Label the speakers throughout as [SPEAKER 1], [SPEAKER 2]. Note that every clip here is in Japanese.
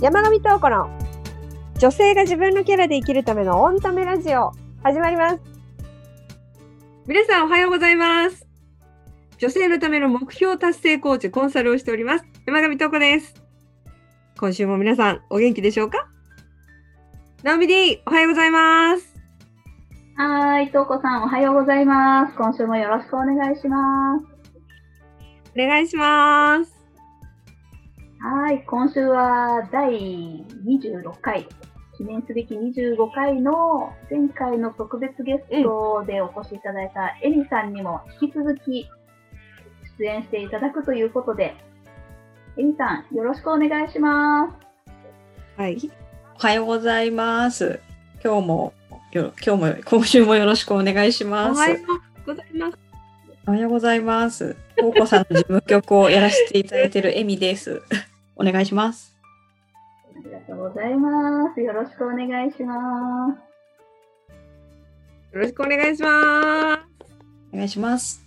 [SPEAKER 1] 山上東子の女性が自分のキャラで生きるためのオンタメラジオ始まります。皆さんおはようございます。女性のための目標達成コーチコンサルをしております。山上東子です。今週も皆さんお元気でしょうか？ナオミ D おはようございます。
[SPEAKER 2] はーい、とうこさんおはようございます。今週もよろしくお願いします。
[SPEAKER 1] お願いします。
[SPEAKER 2] はーい、今週は第26回、記念すべき25回の前回の特別ゲストでお越しいただいたエミさんにも引き続き出演していただくということで、エミさんよろしくお願いします。
[SPEAKER 1] はい。
[SPEAKER 3] おはようございます。今日もよ今日も今週もよろしくお願いし
[SPEAKER 1] お
[SPEAKER 3] ます。
[SPEAKER 1] はようございます。
[SPEAKER 3] おはようございます。とうこさんの事務局をやらせていただいているエミです。お願いします。
[SPEAKER 2] ありがとうございます。よろしくお願いします。
[SPEAKER 1] よろしくお願いします。
[SPEAKER 3] お願いします。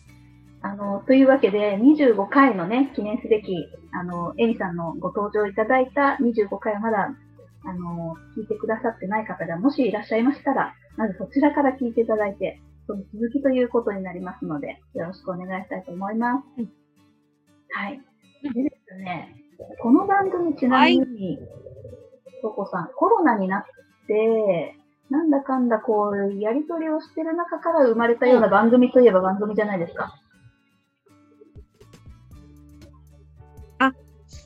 [SPEAKER 2] あの、というわけで、25回のね、記念すべき、あの、エミさんのご登場いただいた25回をまだ、あの、聞いてくださってない方がもしいらっしゃいましたら、まずそちらから聞いていただいて、その続きということになりますので、よろしくお願いしたいと思います。
[SPEAKER 1] うん
[SPEAKER 2] はい。でですね、この番組ちなみに、とこさん、コロナになって、なんだかんだこう、やりとりをしてる中から生まれたような番組といえば番組じゃないですか。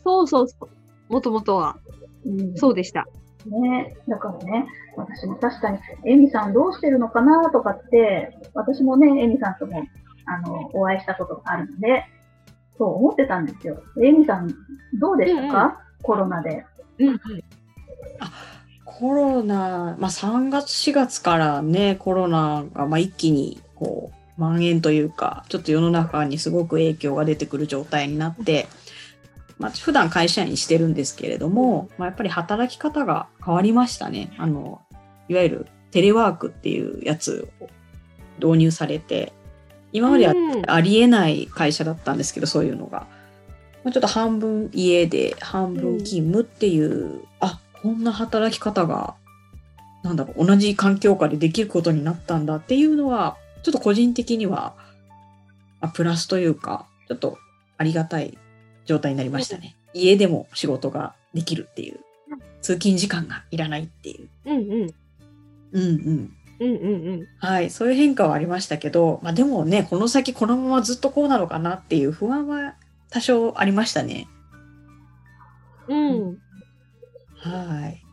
[SPEAKER 1] そうそうそう。もともとは、
[SPEAKER 2] うん
[SPEAKER 1] そうでした。
[SPEAKER 2] ね。だからね、私も確かに、エミさんどうしてるのかなとかって、私もね、エミさんとも、あの、お会いしたことがあるので、そう思ってたんですよ。エミさん、どうでしたか、コロナで。
[SPEAKER 1] うんうん。
[SPEAKER 3] コロナ、まあ、3月4月からねコロナがまあ一気にこう蔓延というかちょっと世の中にすごく影響が出てくる状態になって、まあ、普段会社員してるんですけれども、まあ、やっぱり働き方が変わりましたね。あのいわゆるテレワークっていうやつを導入されて今までは
[SPEAKER 1] うん
[SPEAKER 3] ありえない会社だったんですけどそういうのが。まあちょっと半分家で半分勤務っていう、あこんな働き方がなんだろう同じ環境下でできることになったんだっていうのはちょっと個人的には、まあ、プラスというかちょっとありがたい状態になりましたね。家でも仕事ができるっていう通勤時間がいらないっていう。
[SPEAKER 1] うんうん。
[SPEAKER 3] うんうん
[SPEAKER 1] うんうんうん。
[SPEAKER 3] はい、そういう変化はありましたけど、まあ、でもねこの先このままずっとこうなのかなっていう不安は多少ありましたね。
[SPEAKER 1] うん。
[SPEAKER 3] はい。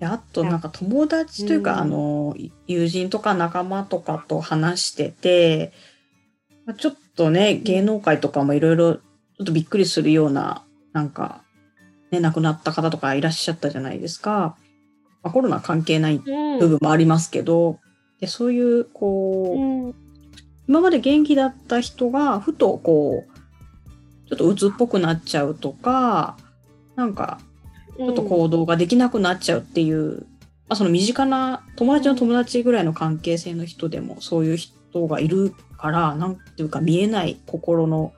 [SPEAKER 3] であとなんか友達というか、
[SPEAKER 1] うん
[SPEAKER 3] あの友人とか仲間とかと話してて、まあちょっとね芸能界とかもいろいろちょっとびっくりするようななんかね亡くなった方とかいらっしゃったじゃないですか。まあ、コロナ関係ない
[SPEAKER 1] うん。
[SPEAKER 3] 部分もありますけど、でそういうこう、
[SPEAKER 1] うん。
[SPEAKER 3] 今まで元気だった人がふとこうちょっと鬱っぽくなっちゃうとかなんかちょっと行動ができなくなっちゃうっていう、まあ、その身近な友達の友達ぐらいの関係性の人でもそういう人がいるからなんていうか見えない心の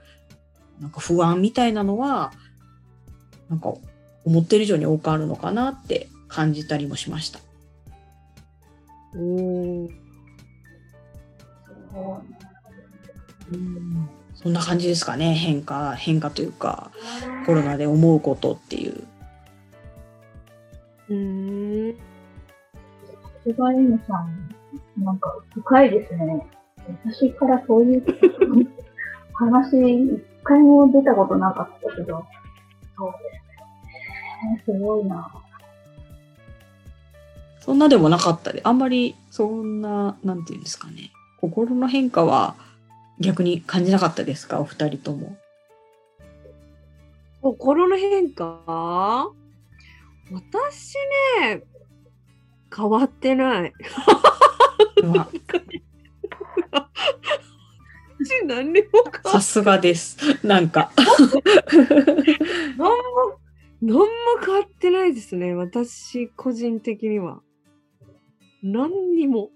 [SPEAKER 3] なんか不安みたいなのはなんか思ってる以上に多くあるのかなって感じたりもしました。
[SPEAKER 1] うん。
[SPEAKER 3] うんそんな感じですかね変化変化というかコロナで思うことっていう。
[SPEAKER 1] うん。
[SPEAKER 2] さすがエミさん、なんか深いですね。私からそういう話、一回も出たことなかったけど、そうですね。すごいな。
[SPEAKER 3] そんなでもなかったで、あんまりそんな、なんていうんですかね。心の変化は逆に感じなかったですか？お二人とも。
[SPEAKER 1] 心の変化？私ね、変わってない。
[SPEAKER 3] ま
[SPEAKER 1] 私何にも変わ
[SPEAKER 3] さすがです。なんか。
[SPEAKER 1] 何も、何も変わってないですね。私、個人的には。何にも。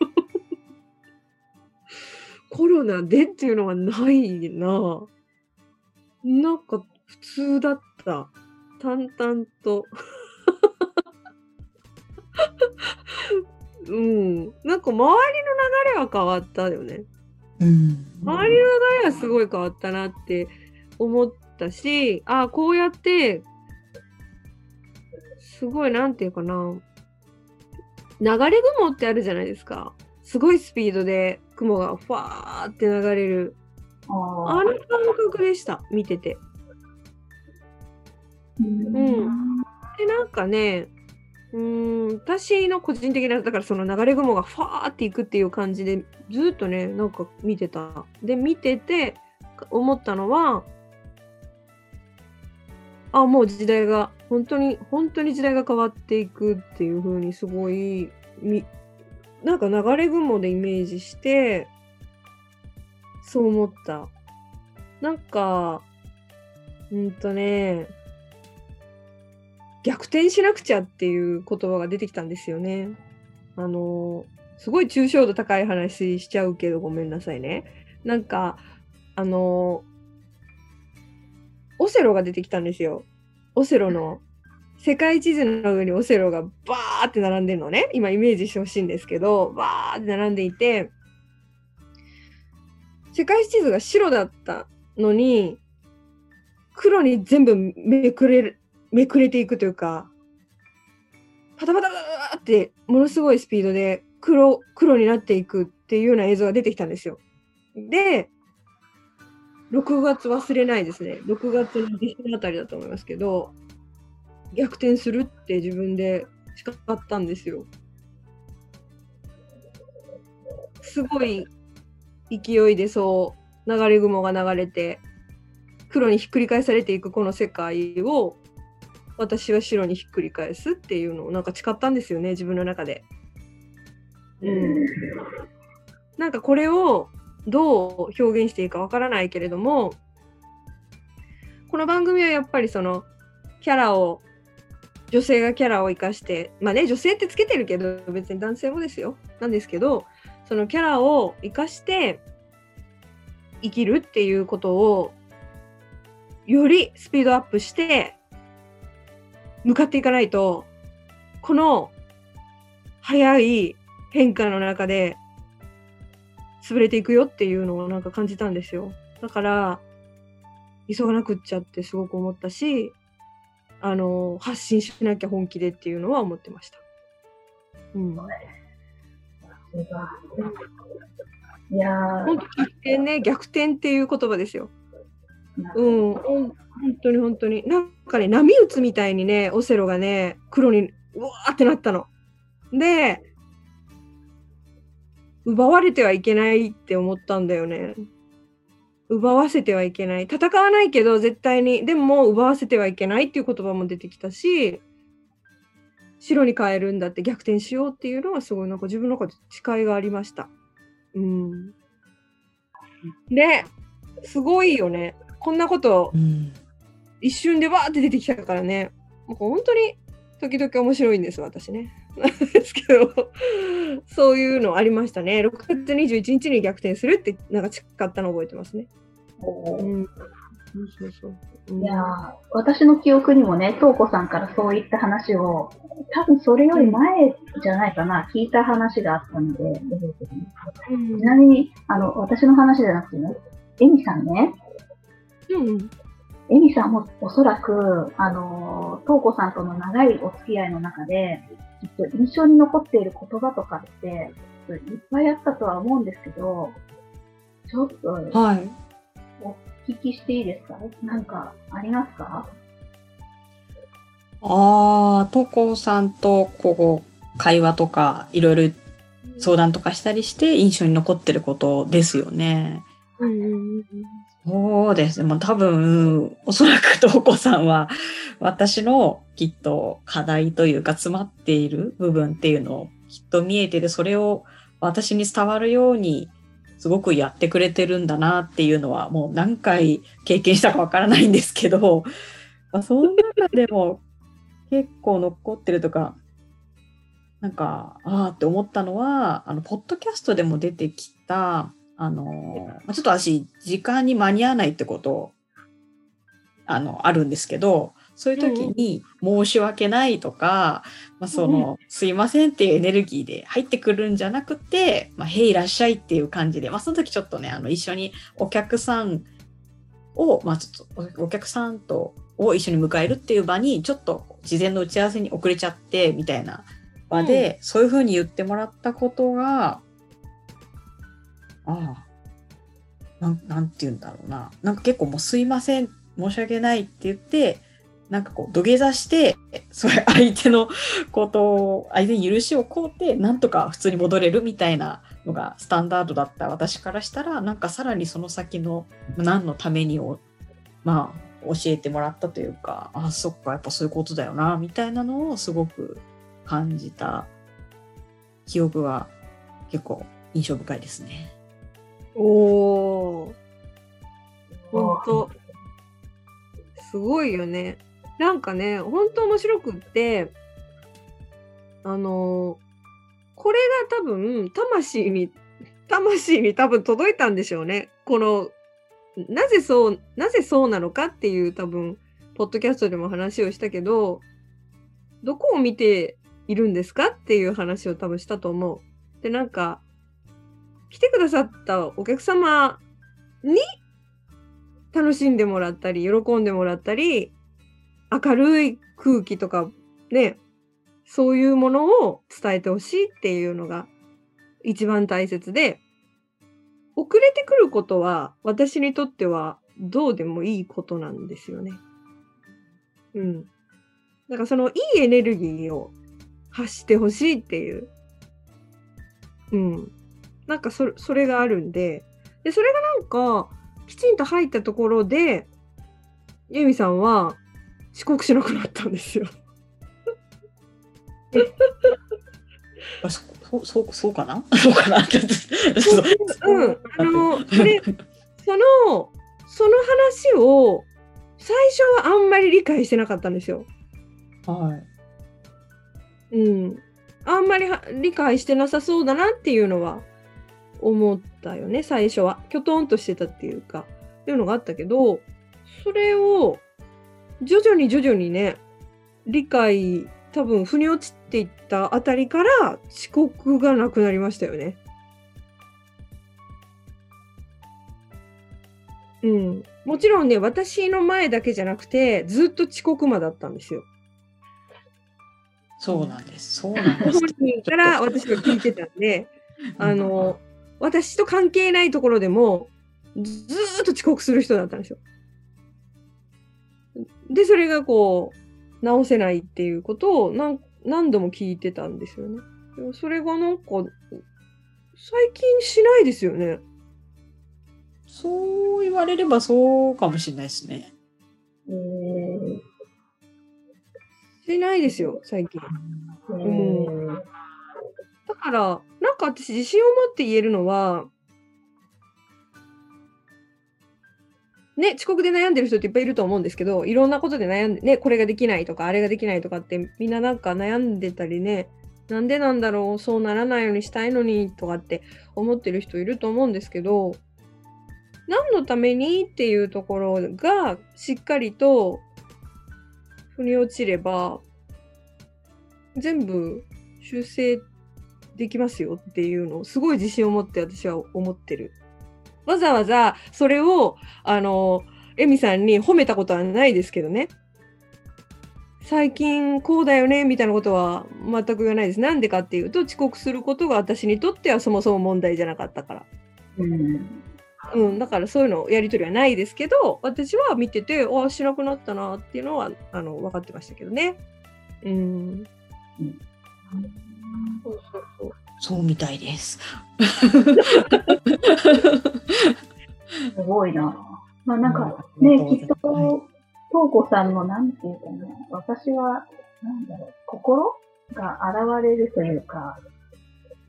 [SPEAKER 1] コロナでっていうのはないな。なんか、普通だった。淡々と。うん。なんか周りの流れは変わったよね。
[SPEAKER 3] うん。
[SPEAKER 1] 周りの流れはすごい変わったなって思ったし、あこうやって、すごい、なんていうかな。流れ雲ってあるじゃないですか。すごいスピードで雲がファーって流れる。
[SPEAKER 2] あ
[SPEAKER 1] あの感覚でした、見てて。
[SPEAKER 2] うん
[SPEAKER 1] で、なんかね、うーん、私の個人的な、だからその流れ雲がファーっていくっていう感じで、ずっとね、なんか見てた。で、見てて、思ったのは、あ、もう時代が、本当に、本当に時代が変わっていくっていう風にすごい、み、なんか流れ雲でイメージして、そう思った。なんか、うんとね、逆転しなくちゃっていう言葉が出てきたんですよね。あの、すごい抽象度高い話しちゃうけどごめんなさいね。なんか、あの、オセロが出てきたんですよ。オセロの、世界地図の上にオセロがバーって並んでるのね。今イメージしてほしいんですけど、バーって並んでいて、世界地図が白だったのに、黒に全部めくれる、めくれていくというか、パタパタパタパタってものすごいスピードで黒、黒になっていくっていうような映像が出てきたんですよ。で、6月忘れないですね。6月の下旬あたりだと思いますけど、逆転するって自分で誓ったんですよ。すごい勢いでそう流れ雲が流れて黒にひっくり返されていくこの世界を私は白にひっくり返すっていうのをなんか誓ったんですよね自分の中で。うん、なんかこれをどう表現していいかわからないけれどもこの番組はやっぱりそのキャラを女性がキャラを生かしてまあね女性ってつけてるけど別に男性もですよ。なんですけどそのキャラを生かして生きるっていうことをよりスピードアップして向かっていかないとこの速い変化の中で潰れていくよっていうのをなんか感じたんですよ。だから急がなくっちゃってすごく思ったしあの発信しなきゃ本気でっていうのは思ってました。うん、
[SPEAKER 2] いや
[SPEAKER 1] 本当逆転ね逆転っていう言葉ですよ。う、ん本当に本当に。なんかね、波打つみたいにね、オセロがね、黒にうわーってなったの。で、奪われてはいけないって思ったんだよね。奪わせてはいけない。戦わないけど、絶対に。でも、奪わせてはいけないっていう言葉も出てきたし、白に変えるんだって逆転しようっていうのはすごいなんか自分の中で誓いがありました。うん。で、すごいよね。こんなこと
[SPEAKER 3] うん。
[SPEAKER 1] 一瞬でわーって出てきたからね。もう本当に時々面白いんです、私ね。ですけど、そういうのありましたね。6月21日に逆転するって、なんか誓ったの覚えてますね。うん。そうそうそう。うん
[SPEAKER 2] いやー私の記憶にもね、東子さんからそういった話を、多分それより前じゃないかな、聞いた話があったので、ちなみに、あの、私の話じゃなくてね、エミさんね、
[SPEAKER 1] うん。
[SPEAKER 2] エミさんもおそらく、あの、東子さんとの長いお付き合いの中で、きっと印象に残っている言葉とかって、いっぱいあったとは思うんですけど、ちょっと
[SPEAKER 3] はい。
[SPEAKER 2] お聞きしていいですか？なんかありますか？
[SPEAKER 3] ああ、とこさんとこう会話とかいろいろ相談とかしたりして印象に残ってることですよね。
[SPEAKER 1] うんうんうん
[SPEAKER 3] そうですね。もう多分、おそらくとこさんは私のきっと課題というか詰まっている部分っていうのをきっと見えてて、それを私に伝わるようにすごくやってくれてるんだなっていうのはもう何回経験したかわからないんですけど、まあ、その中でも結構残ってるとか、なんか、ああって思ったのは、あの、ポッドキャストでも出てきた、あの、まあちょっと私、時間に間に合わないってこと、あの、あるんですけど、そういう時に申し訳ないとか、まあ、その、すいませんっていうエネルギーで入ってくるんじゃなくて、まあ、へいいらっしゃいっていう感じで、まあ、その時ちょっとね、あの、一緒にお客さんを、まあ、ちょっとお客さんと、を一緒に迎えるっていう場に、ちょっと事前の打ち合わせに遅れちゃって、みたいな場で、うん、そういうふうに言ってもらったことが、ああ、なん、なんて言うんだろうな。なんか結構もうすいません、申し訳ないって言って、なんかこう土下座して、それ相手のことを、相手に許しを請うて、なんとか普通に戻れるみたいなのがスタンダードだった私からしたら、なんかさらにその先の何のためにを、まあ、教えてもらったというか、あ、そっか、やっぱそういうことだよな、みたいなのをすごく感じた記憶が結構印象深いですね。
[SPEAKER 1] おー。ほんと。すごいよね。なんかね、ほんと面白くって、あのこれが多分、魂に、魂に多分届いたんでしょうね。この、なぜそう、なぜそうなのかっていう多分、ポッドキャストでも話をしたけど、どこを見ているんですかっていう話を多分したと思う。で、なんか、来てくださったお客様に楽しんでもらったり、喜んでもらったり、明るい空気とかね、そういうものを伝えてほしいっていうのが一番大切で、遅れてくることは私にとってはどうでもいいことなんですよね。うん。だからそのいいエネルギーを発してほしいっていう。うん。なんかそれそれがあるんで、で、それがなんか、きちんと入ったところで、ユミさんは遅刻しなくなったんですよ。
[SPEAKER 3] あそそう そうかな？そうかな？
[SPEAKER 1] うん、あのでそのその話を最初はあんまり理解してなかったんですよ。
[SPEAKER 3] は
[SPEAKER 1] い。うん。あんまり理解してなさそうだなっていうのは思ったよね、最初は。きょとんとしてたっていうか、っていうのがあったけど、それを徐々に徐々にね、理解、多分腑に落ちていったあたりから遅刻がなくなりましたよね。うん。もちろんね、私の前だけじゃなくて、ずっと遅刻魔だったんですよ。
[SPEAKER 3] そうなんです。そうなんです。本
[SPEAKER 1] 人から私が聞いてたんで、あの、私と関係ないところでも、ずっと遅刻する人だったんですよ。で、それがこう、直せないっていうことを何何度も聞いてたんですよね。でもそれがなんか、最近しないですよね。
[SPEAKER 3] そう言われればそうかもしれないですね。
[SPEAKER 1] えー、しないですよ、最近。うん。から、なんか私自信を持って言えるのは、ね、遅刻で悩んでる人っていっぱいいると思うんですけど、いろんなことで悩んで、ね、これができないとか、あれができないとかって、みんななんか悩んでたりね、なんでなんだろう、そうならないようにしたいのにとかって思ってる人いると思うんですけど、何のためにっていうところがしっかりと腑に落ちれば、全部修正できますよっていうのをすごい自信を持って私は思ってる。わざわざそれを、あの、エミさんに褒めたことはないですけどね。最近こうだよねみたいなことは全く言わないです。なんでかっていうと遅刻することが私にとってはそもそも問題じゃなかったから。うん、うん、だからそういうのやり取りはないですけど私は見ててああしなくなったなっていうのはあの分かってましたけどね。うん、うん
[SPEAKER 3] そうそうそう。そうみたいです。
[SPEAKER 2] すごいな。まあなんかね、きっと、とうこさんのなんていうかね、私は、なんだろう、心が現れるというか、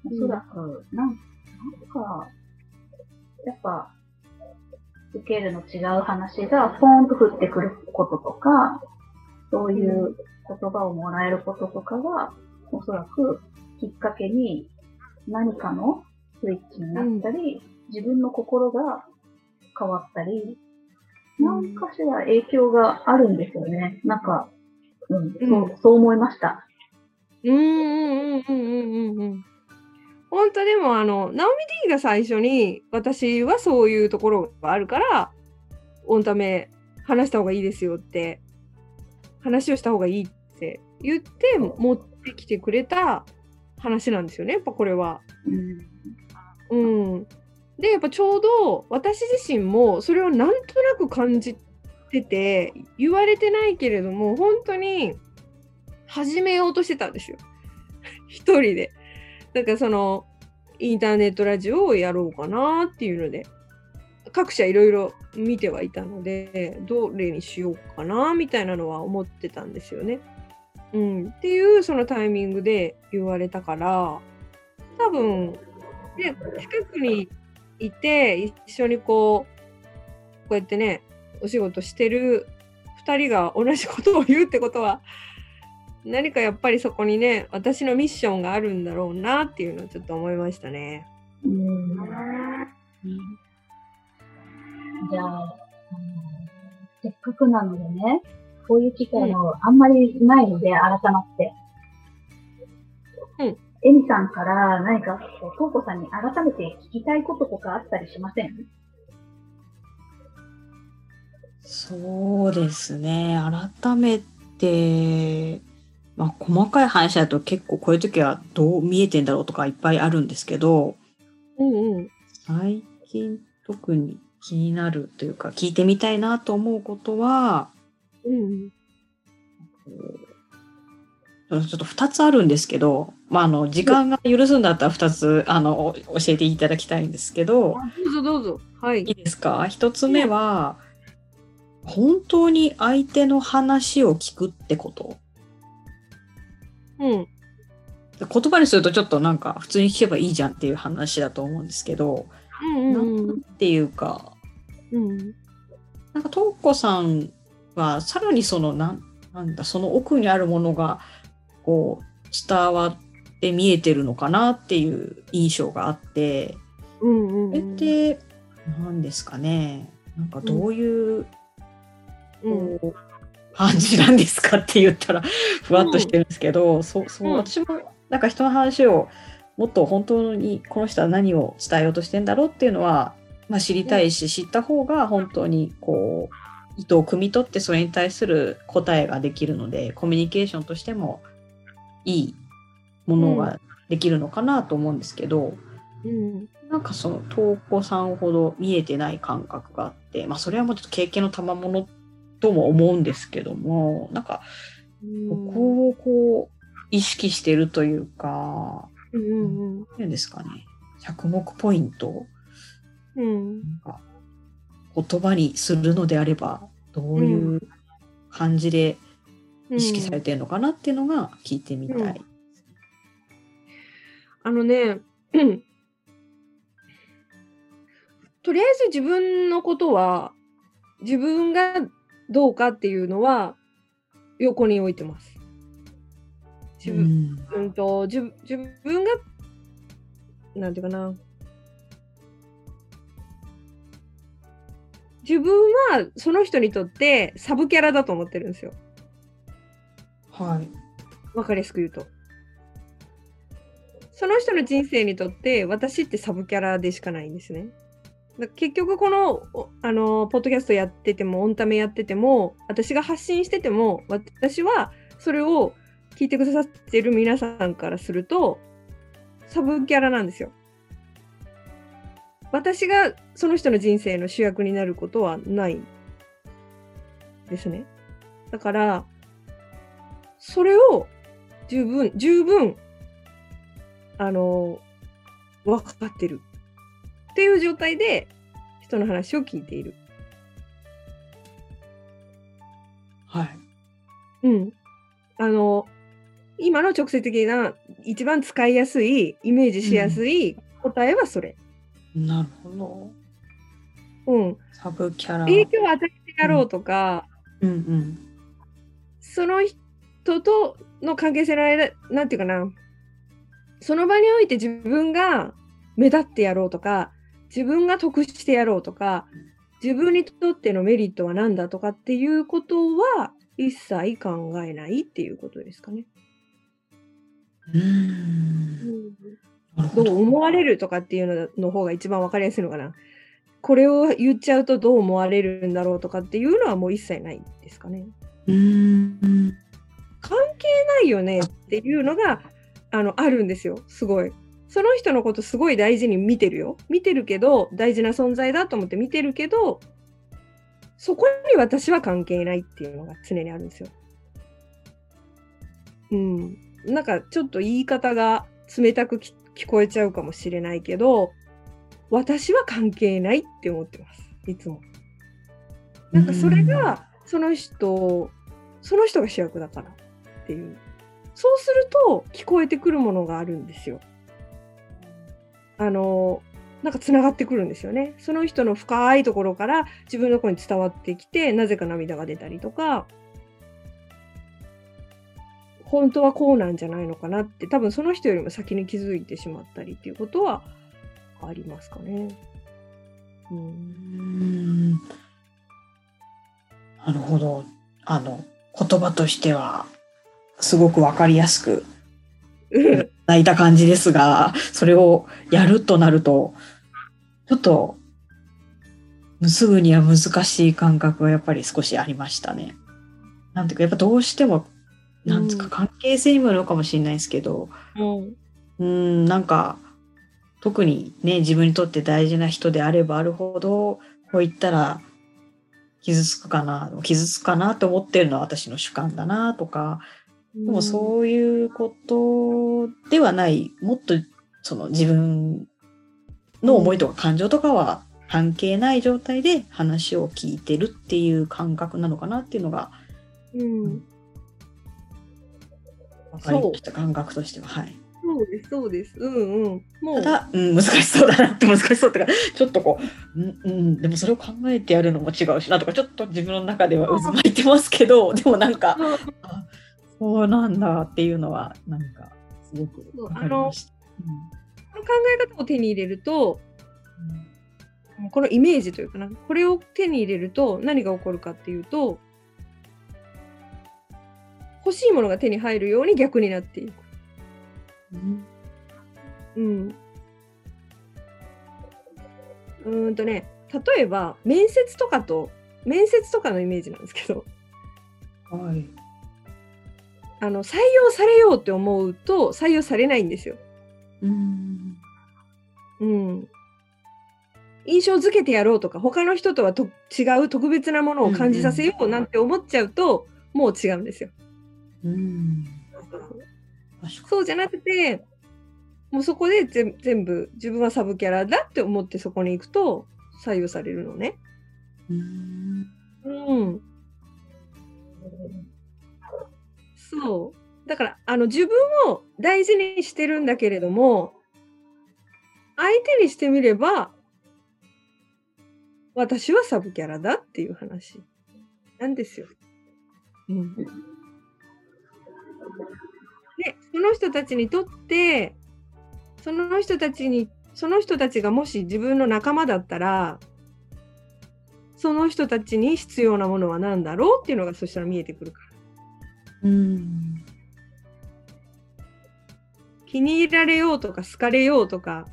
[SPEAKER 2] おそらく、なん、なんか、やっぱ、受けるの違う話がポーンと降ってくることとか、そういう言葉をもらえることとかが、おそらくきっかけに何かのスイッチになったり、うん、自分の心が変わったり、何かしら影響があるんですよね。なんか、うん、そう
[SPEAKER 1] うん
[SPEAKER 2] そう思いました。
[SPEAKER 1] うんうんうんうんうんうんうん。本当でもあの、ナオミ D が最初に私はそういうところがあるから、オンタメ話した方がいいですよって、話をした方がいいって言って持ってきてくれた話なんですよね、やっぱこれは。
[SPEAKER 2] うん
[SPEAKER 1] うん。で、やっぱちょうど私自身もそれをなんとなく感じてて、言われてないけれども、本当に始めようとしてたんですよ。一人で。なんかその、インターネットラジオをやろうかなっていうので、各社いろいろ見てはいたので、どれにしようかなみたいなのは思ってたんですよね。うん。っていうそのタイミングで言われたから、多分、で、近くにいて、一緒にこう、こうやってね、お仕事してる2人が同じことを言うってことは、何かやっぱりそこにね、私のミッションがあるんだろうなっていうのをちょっと思いましたね。
[SPEAKER 2] うんじゃあ、せっかくなのでね、こういう機会もあんまりないので、改まって。
[SPEAKER 1] うん。
[SPEAKER 2] エミさんから何か、こう、トウコさんに改めて聞きたいこととかあったりしません？
[SPEAKER 3] そうですね。改めて、まあ、細かい話だと結構こういう時はどう見えてんだろうとかいっぱいあるんですけど、
[SPEAKER 1] うんうん。
[SPEAKER 3] 最近特に気になるというか聞いてみたいなと思うことは、
[SPEAKER 1] うん
[SPEAKER 3] こうちょっと2つあるんですけど、まあ、あの時間が許すんだったら2つあのお教えていただきたいんですけど、
[SPEAKER 1] どうぞどうぞ。はい
[SPEAKER 3] い。いですか？一つ目は、本当に相手の話を聞くってこと
[SPEAKER 1] うん。
[SPEAKER 3] 言葉にするとちょっとなんか普通に聞けばいいじゃんっていう話だと思うんですけど、
[SPEAKER 1] うんうんう
[SPEAKER 3] なんんていうか
[SPEAKER 1] うん。
[SPEAKER 3] なんかトウコさんはさらにそのなんなんだその奥にあるものがこう伝わって見えてるのかなっていう印象があって。
[SPEAKER 1] うんうん
[SPEAKER 3] それって何ですかね。なんかどういう
[SPEAKER 1] うん。
[SPEAKER 3] こう感じなんですかって言ったらふわっとしてるんですけど、そうそう
[SPEAKER 1] うん
[SPEAKER 3] 私もなんか人の話をもっと本当にこの人は何を伝えようとしてんだろうっていうのは、まあ、知りたいし、知った方が本当にこう意図を汲み取ってそれに対する答えができるのでコミュニケーションとしてもいいものができるのかなと思うんですけど、
[SPEAKER 1] うん。
[SPEAKER 3] なんかその投稿さんほど見えてない感覚があって、まあ、それはもうちょっと経験の賜物とも思うんですけどもなんかここをこう意識してるというか
[SPEAKER 1] うん。うん
[SPEAKER 3] 何ですかね。着目ポイント。
[SPEAKER 1] うん。
[SPEAKER 3] なんか言葉にするのであればどういう感じで
[SPEAKER 1] うん
[SPEAKER 3] 意識されてるのかなっていうのが聞いてみたい。
[SPEAKER 1] うんあのね、う んとりあえず自分のことは、自分がどうかっていうのは横に置いてます。自分、
[SPEAKER 3] うん
[SPEAKER 1] うんと、自分が、なんていうかな。自分はその人にとってサブキャラだと思ってるんですよ。
[SPEAKER 3] はい
[SPEAKER 1] わかりやすく言うと。その人の人生にとって私ってサブキャラでしかないんですね。だ結局このおあのポッドキャストやっててもオンタメやってても私が発信してても私はそれを聞いてくださってる皆さんからするとサブキャラなんですよ。私がその人の人生の主役になることはないですね。だからそれを十分、十分、あの、分かってる。っていう状態で、人の話を聞いている。
[SPEAKER 3] はい
[SPEAKER 1] うん。あの、今の直接的な、一番使いやすい、イメージしやすい答えはそれ。
[SPEAKER 3] なるほど
[SPEAKER 1] うん。
[SPEAKER 3] サブキャラ。
[SPEAKER 1] 影響を与えてやろうとか、
[SPEAKER 3] うんうん
[SPEAKER 1] その人との関係性の間、なんていうかな、その場において自分が目立ってやろうとか、自分が得してやろうとか、自分にとってのメリットは何だとかっていうことは一切考えないっていうことですかね。
[SPEAKER 3] うーん。ど。
[SPEAKER 1] どう思われるとかっていうのの方が一番わかりやすいのかな。これを言っちゃうとどう思われるんだろうとかっていうのはもう一切ないですかね。
[SPEAKER 3] うーん。
[SPEAKER 1] 関係ないよねっていうのがあのあるんですよすごい。その人のことすごい大事に見てるよ。見てるけど大事な存在だと思って見てるけどそこに私は関係ないっていうのが常にあるんですよ。うん。なんかちょっと言い方が冷たくき聞こえちゃうかもしれないけど私は関係ないって思ってます。いつも。なんかそれがその人その人が主役だからっていうそうすると聞こえてくるものがあるんですよ。あのなんかつながってくるんですよね。その人の深いところから自分の子に伝わってきてなぜか涙が出たりとか本当はこうなんじゃないのかなって多分その人よりも先に気づいてしまったりっていうことはありますかね。う、
[SPEAKER 3] うんん。なるほど。あの、言葉としては、すごくわかりやすく泣いた感じですが、それをやるとなると、ちょっと、すぐには難しい感覚がやっぱり少しありましたね。なんていうか、やっぱどうしても、なんですか、
[SPEAKER 1] うん。
[SPEAKER 3] 関係性にもよるのかもしれないですけど、
[SPEAKER 1] うん
[SPEAKER 3] うん、なんか、特にね、自分にとって大事な人であればあるほど、こう言ったら、傷つくかな、傷つくかなと思ってるのは私の主観だなとか、でもそういうことではない、もっとその自分の思いとか感情とかは関係ない状態で話を聞いてるっていう感覚なのかなっていうのが
[SPEAKER 1] うん。
[SPEAKER 3] 分かりました、感覚としては。はい。
[SPEAKER 1] そうです、そうです。うんうん。もう、
[SPEAKER 3] ただ、うん、難しそうだなって難しそうとか、ちょっとこう、うん、うん、でもそれを考えてやるのも違うしなとか、ちょっと自分の中では渦巻いてますけど、でもなんか、そうなんだっていうのは、なんか、すごく分かりました。
[SPEAKER 1] この考え方を手に入れると、このイメージというかな、これを手に入れると何が起こるかっていうと、欲しいものが手に入るように逆になっていく。
[SPEAKER 3] うん
[SPEAKER 1] うん。とね、例えば面接とかと、面接とかのイメージなんですけど、
[SPEAKER 3] はい。
[SPEAKER 1] あの採用されようって思うと採用されないんですよ。
[SPEAKER 3] うん。
[SPEAKER 1] うん。印象づけてやろうとか、他の人とはと違う特別なものを感じさせようなんて思っちゃうと、もう違うんですよ。
[SPEAKER 3] うん。
[SPEAKER 1] そうじゃなくて、もうそこでぜ全部自分はサブキャラだって思ってそこに行くと採用されるのね。
[SPEAKER 3] に。うん。
[SPEAKER 1] うん。そう。だから、あの、自分を大事にしてるんだけれども、相手にしてみれば、私はサブキャラだっていう話なんですよ。うん。で、その人たちにとって、その人たちに、その人たちがもし自分の仲間だったら、その人たちに必要なものは何だろうっていうのがそしたら見えてくるから。
[SPEAKER 3] うん。
[SPEAKER 1] 気に入られようとか好かれようとか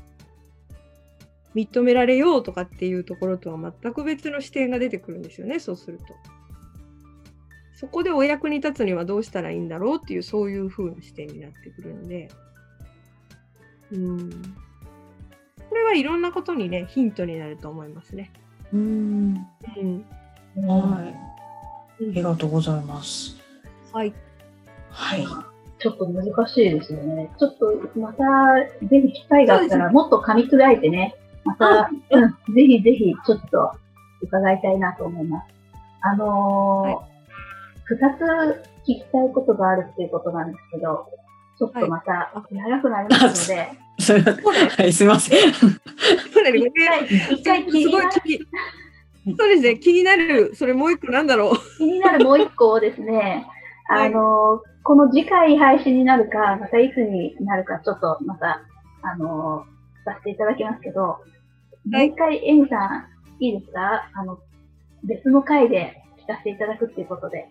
[SPEAKER 1] 認められようとかっていうところとは全く別の視点が出てくるんですよねそうすると。そこでお役に立つにはどうしたらいいんだろうっていうそういう風な視点になってくるのでうんこれはいろんなことにねヒントになると思いますね。
[SPEAKER 3] うん。
[SPEAKER 1] うん、
[SPEAKER 3] はい。ありがとうございます。
[SPEAKER 1] はい。
[SPEAKER 3] はい。
[SPEAKER 2] ちょっと難しいですよね。ちょっとまた、ぜひ機会があったら、もっと噛み砕いてね、また、うん、ぜひぜひちょっと伺いたいなと思います。あのー二つ聞きたいことがあるっていうことなんですけど、ちょっとまた長くなりますので、
[SPEAKER 3] すみません。
[SPEAKER 1] そうだよ
[SPEAKER 3] はい、すみません。
[SPEAKER 1] そうだね。
[SPEAKER 2] 一回、一回気
[SPEAKER 1] すごい
[SPEAKER 2] になる
[SPEAKER 1] 気にそうですね。気になるそれもう一個なんだろう。
[SPEAKER 2] 気になるもう一個をですね、
[SPEAKER 1] はい。
[SPEAKER 2] あの、この次回配信になるか、またいつになるか、ちょっとまた、あの、させていただきますけど、もう一回、エミさん、いいですか？あの、別の回で聞かせていただくっていうことで。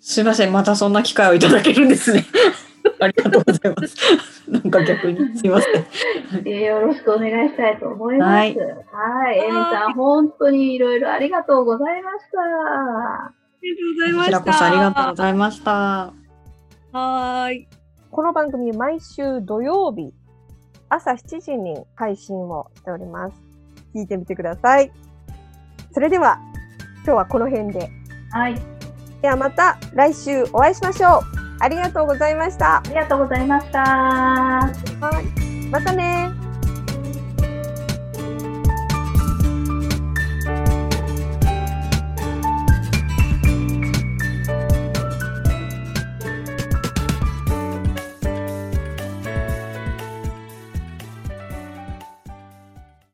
[SPEAKER 3] すいません、またそんな機会をいただけるんですね。ありがとうございます。なんか逆にすいません。
[SPEAKER 2] えーよろしくお願いしたいと思います。
[SPEAKER 3] は
[SPEAKER 2] はいい。エミさん、本当にいろいろありがとうございました。
[SPEAKER 4] ありがとうございました。
[SPEAKER 3] こちらこそありがとうございました。
[SPEAKER 4] はーい。
[SPEAKER 1] この番組毎週土曜日朝7時に配信をしております。聞いてみてください。それでは今日はこの辺で。
[SPEAKER 2] はい。
[SPEAKER 1] ではまた来週お会いしましょう。ありがとうございました。
[SPEAKER 2] ありがとうございました。
[SPEAKER 1] はい。またね